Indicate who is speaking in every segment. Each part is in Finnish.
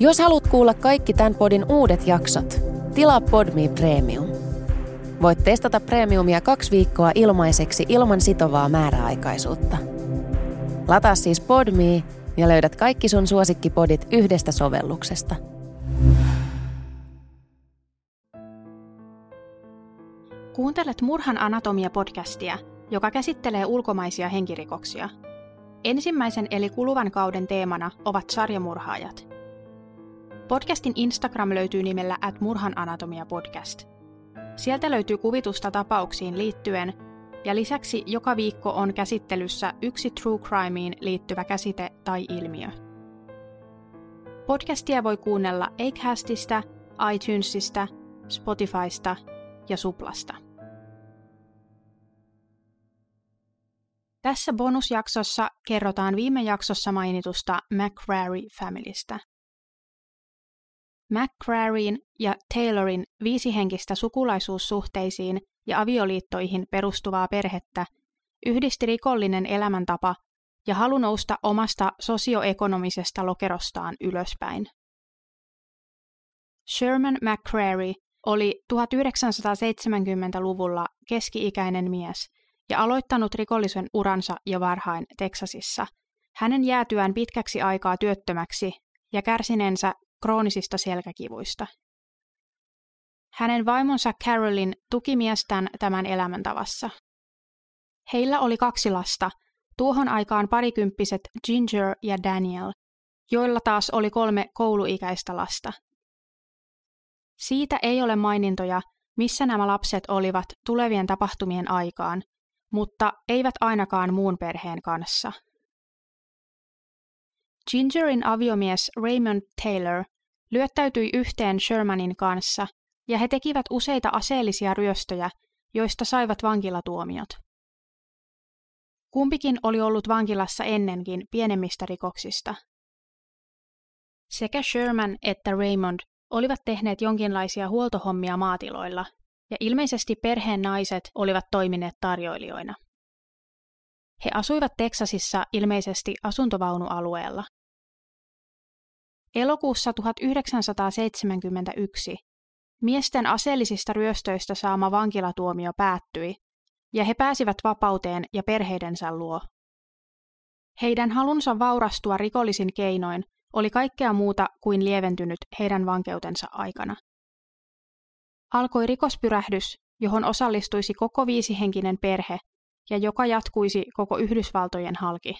Speaker 1: Jos haluat kuulla kaikki tämän podin uudet jaksot, tilaa Podme Premium. Voit testata Premiumia kaksi viikkoa ilmaiseksi ilman sitovaa määräaikaisuutta. Lataa siis Podme ja löydät kaikki sun suosikkipodit yhdestä sovelluksesta.
Speaker 2: Kuuntelet Murhan anatomia-podcastia, joka käsittelee ulkomaisia henkirikoksia. Ensimmäisen eli kuluvan kauden teemana ovat sarjamurhaajat. Podcastin Instagram löytyy nimellä at Murhan anatomia podcast. Sieltä löytyy kuvitusta tapauksiin liittyen, ja lisäksi joka viikko on käsittelyssä yksi true crimeen liittyvä käsite tai ilmiö. Podcastia voi kuunnella Acastista, iTunesista, Spotifysta ja Suplasta. Tässä bonusjaksossa kerrotaan viime jaksossa mainitusta McCrary-familistä. McCraryin ja Taylorin viisihenkistä sukulaisuussuhteisiin ja avioliittoihin perustuvaa perhettä yhdisti rikollinen elämäntapa ja halu nousta omasta sosioekonomisesta lokerostaan ylöspäin. Sherman McCrary oli 1970-luvulla keski-ikäinen mies ja aloittanut rikollisen uransa jo varhain Teksasissa. Hänen jäätyään pitkäksi aikaa työttömäksi ja kärsineensä kroonisista selkäkivuista. Hänen vaimonsa Carolyn tuki miestään tämän elämäntavassa. Heillä oli kaksi lasta, tuohon aikaan parikymppiset Ginger ja Daniel, joilla taas oli kolme kouluikäistä lasta. Siitä ei ole mainintoja, missä nämä lapset olivat tulevien tapahtumien aikaan, mutta eivät ainakaan muun perheen kanssa. Gingerin aviomies Raymond Taylor lyöttäytyi yhteen Shermanin kanssa ja he tekivät useita aseellisia ryöstöjä, joista saivat vankilatuomiot. Kumpikin oli ollut vankilassa ennenkin pienemmistä rikoksista. Sekä Sherman että Raymond olivat tehneet jonkinlaisia huoltohommia maatiloilla, ja ilmeisesti perheen naiset olivat toimineet tarjoilijoina. He asuivat Teksasissa ilmeisesti asuntovaunualueella. Elokuussa 1971 miesten aseellisista ryöstöistä saama vankilatuomio päättyi, ja he pääsivät vapauteen ja perheidensä luo. Heidän halunsa vaurastua rikollisin keinoin oli kaikkea muuta kuin lieventynyt heidän vankeutensa aikana. Alkoi rikospyrähdys, johon osallistuisi koko viisihenkinen perhe ja joka jatkuisi koko Yhdysvaltojen halki.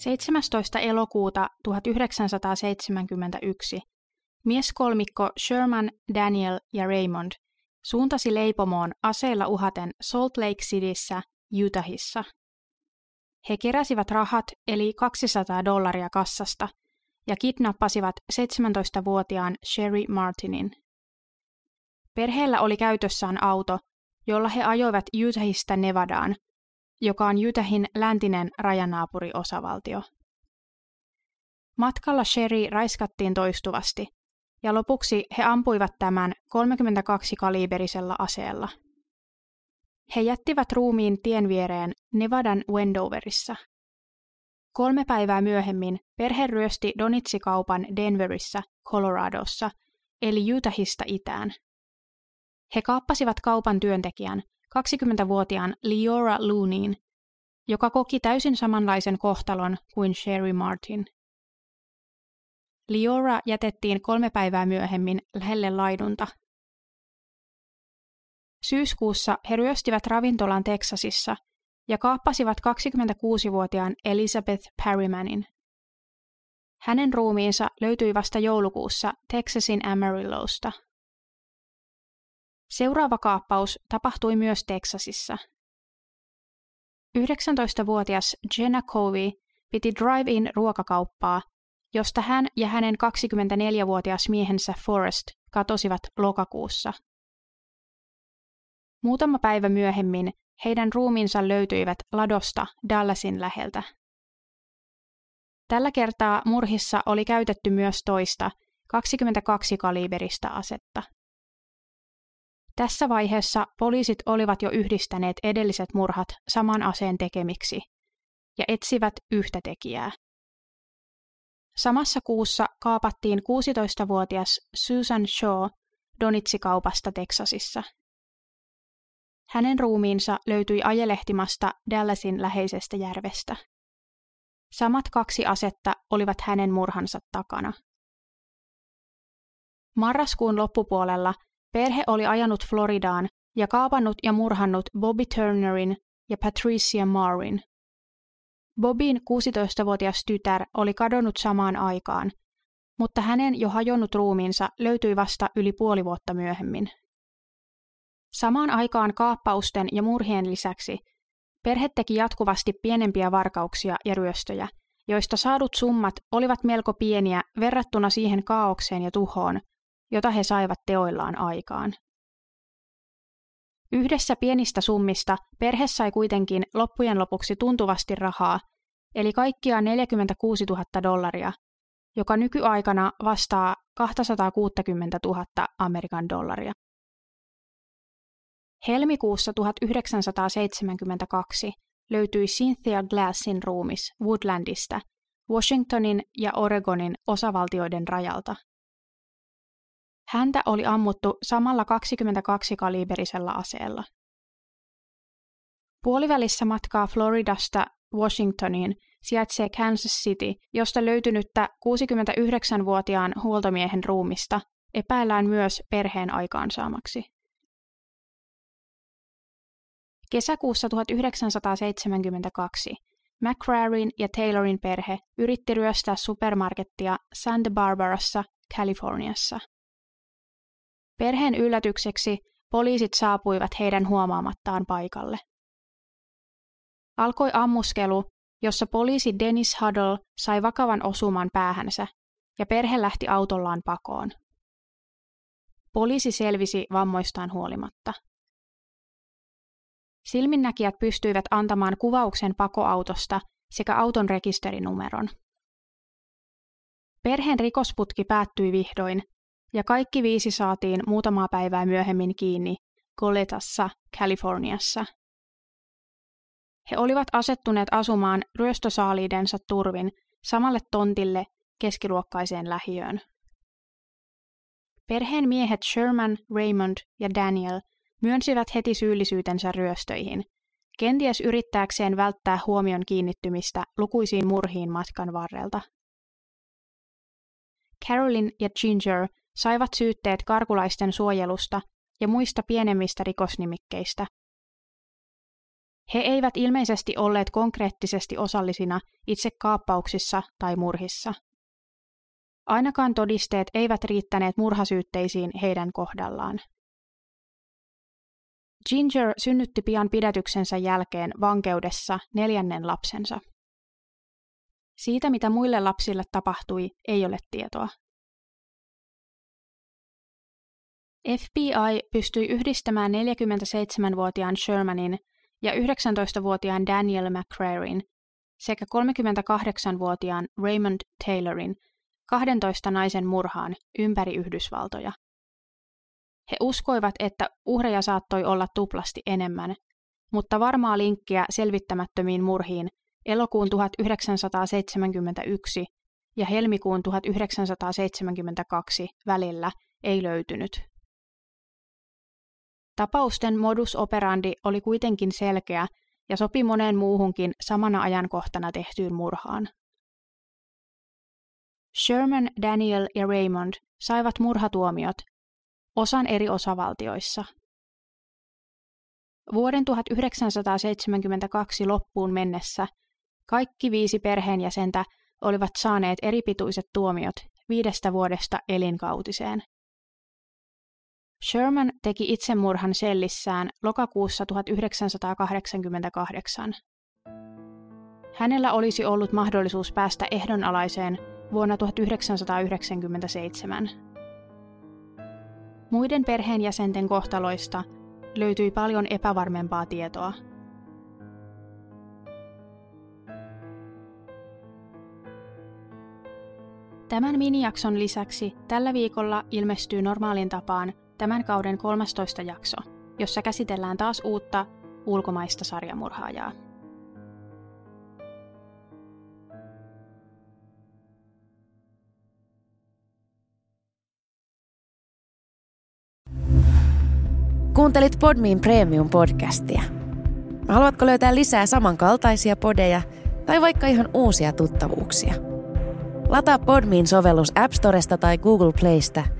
Speaker 2: 17. elokuuta 1971 mieskolmikko Sherman, Daniel ja Raymond suuntasi leipomoon aseilla uhaten Salt Lake Cityssä, Utahissa. He keräsivät rahat eli 200 dollaria kassasta ja kidnappasivat 17-vuotiaan Sherry Martinin. Perheellä oli käytössään auto, jolla he ajoivat Utahista Nevadaan – joka on Utahin läntinen rajanaapuriosavaltio. Matkalla Sherry raiskattiin toistuvasti, ja lopuksi he ampuivat tämän 32-kaliberisella aseella. He jättivät ruumiin tien viereen Nevadan Wendoverissa. Kolme päivää myöhemmin perhe ryösti Donitsikaupan Denverissä, Coloradossa, eli Utahista itään. He kaappasivat kaupan työntekijän, 20-vuotiaan Liora Looneyin, joka koki täysin samanlaisen kohtalon kuin Sherry Martin. Liora jätettiin kolme päivää myöhemmin lähelle laidunta. Syyskuussa he ryöstivät ravintolan Teksasissa ja kaappasivat 26-vuotiaan Elizabeth Perrymanin. Hänen ruumiinsa löytyi vasta joulukuussa Texasin Amarillowsta. Seuraava kaappaus tapahtui myös Teksasissa. 19-vuotias Jenna Covey piti Drive-In ruokakauppaa, josta hän ja hänen 24-vuotias miehensä Forrest katosivat lokakuussa. Muutama päivä myöhemmin heidän ruumiinsa löytyivät ladosta Dallasin läheltä. Tällä kertaa murhissa oli käytetty myös toista 22 kaliberista asetta. Tässä vaiheessa poliisit olivat jo yhdistäneet edelliset murhat saman aseen tekemiksi ja etsivät yhtä tekijää. Samassa kuussa kaapattiin 16-vuotias Susan Shaw Donitsikaupasta Teksasissa. Hänen ruumiinsa löytyi ajelehtimasta Dallasin läheisestä järvestä. Samat kaksi asetta olivat hänen murhansa takana. Marraskuun loppupuolella perhe oli ajanut Floridaan ja kaapannut ja murhannut Bobby Turnerin ja Patricia Marin. Bobin 16-vuotias tytär oli kadonnut samaan aikaan, mutta hänen jo hajonnut ruumiinsa löytyi vasta yli puoli vuotta myöhemmin. Samaan aikaan kaappausten ja murhien lisäksi perhe teki jatkuvasti pienempiä varkauksia ja ryöstöjä, joista saadut summat olivat melko pieniä verrattuna siihen kaaukseen ja tuhoon, jota he saivat teoillaan aikaan. Yhdessä pienistä summista perhe sai kuitenkin loppujen lopuksi tuntuvasti rahaa, eli kaikkiaan 46 000 dollaria, joka nykyaikana vastaa 260 000 Amerikan dollaria. Helmikuussa 1972 löytyi Cynthia Glassin ruumis Woodlandista, Washingtonin ja Oregonin osavaltioiden rajalta. Häntä oli ammuttu samalla 22-kaliberisella aseella. Puolivälissä matkaa Floridasta Washingtoniin sijaitsee Kansas City, josta löytynyttä 69-vuotiaan huoltomiehen ruumista epäillään myös perheen aikaansaamaksi. Kesäkuussa 1972 McCrarin ja Taylorin perhe yritti ryöstää supermarkettia Santa Barbarassa, Kaliforniassa. Perheen yllätykseksi poliisit saapuivat heidän huomaamattaan paikalle. Alkoi ammuskelu, jossa poliisi Dennis Huddle sai vakavan osuman päähänsä ja perhe lähti autollaan pakoon. Poliisi selvisi vammoistaan huolimatta. Silminnäkijät pystyivät antamaan kuvauksen pakoautosta sekä auton rekisterinumeron. Perheen rikosputki päättyi vihdoin, ja kaikki viisi saatiin muutamaa päivää myöhemmin kiinni Coletassa, Kaliforniassa. He olivat asettuneet asumaan ryöstösaaliidensa turvin samalle tontille keskiluokkaiseen lähiöön. Perheen miehet Sherman, Raymond ja Daniel myönsivät heti syyllisyytensä ryöstöihin, kenties yrittääkseen välttää huomion kiinnittymistä lukuisiin murhiin matkan varrelta. Carolyn ja Ginger saivat syytteet karkulaisten suojelusta ja muista pienemmistä rikosnimikkeistä. He eivät ilmeisesti olleet konkreettisesti osallisina itse kaappauksissa tai murhissa. Ainakaan todisteet eivät riittäneet murhasyytteisiin heidän kohdallaan. Ginger synnytti pian pidätyksensä jälkeen vankeudessa neljännen lapsensa. Siitä, mitä muille lapsille tapahtui, ei ole tietoa. FBI pystyi yhdistämään 47-vuotiaan Shermanin ja 19-vuotiaan Daniel McCrarin sekä 38-vuotiaan Raymond Taylorin 12 naisen murhaan ympäri Yhdysvaltoja. He uskoivat, että uhreja saattoi olla tuplasti enemmän, mutta varmaa linkkiä selvittämättömiin murhiin elokuun 1971 ja helmikuun 1972 välillä ei löytynyt. Tapausten modus operandi oli kuitenkin selkeä ja sopi moneen muuhunkin samana ajankohtana tehtyyn murhaan. Sherman, Daniel ja Raymond saivat murhatuomiot, osan eri osavaltioissa. Vuoden 1972 loppuun mennessä kaikki viisi perheenjäsentä olivat saaneet eripituiset tuomiot viidestä vuodesta elinkautiseen. Sherman teki itsemurhan sellissään lokakuussa 1988. Hänellä olisi ollut mahdollisuus päästä ehdonalaiseen vuonna 1997. Muiden perheenjäsenten kohtaloista löytyi paljon epävarmempaa tietoa. Tämän minijakson lisäksi tällä viikolla ilmestyy normaalin tapaan tämän kauden 13 jakso, jossa käsitellään taas uutta ulkomaista sarjamurhaajaa.
Speaker 1: Kuuntelit Podmin Premium-podcastia. Haluatko löytää lisää samankaltaisia podeja tai vaikka ihan uusia tuttavuuksia? Lataa Podmin sovellus App Storesta tai Google Playsta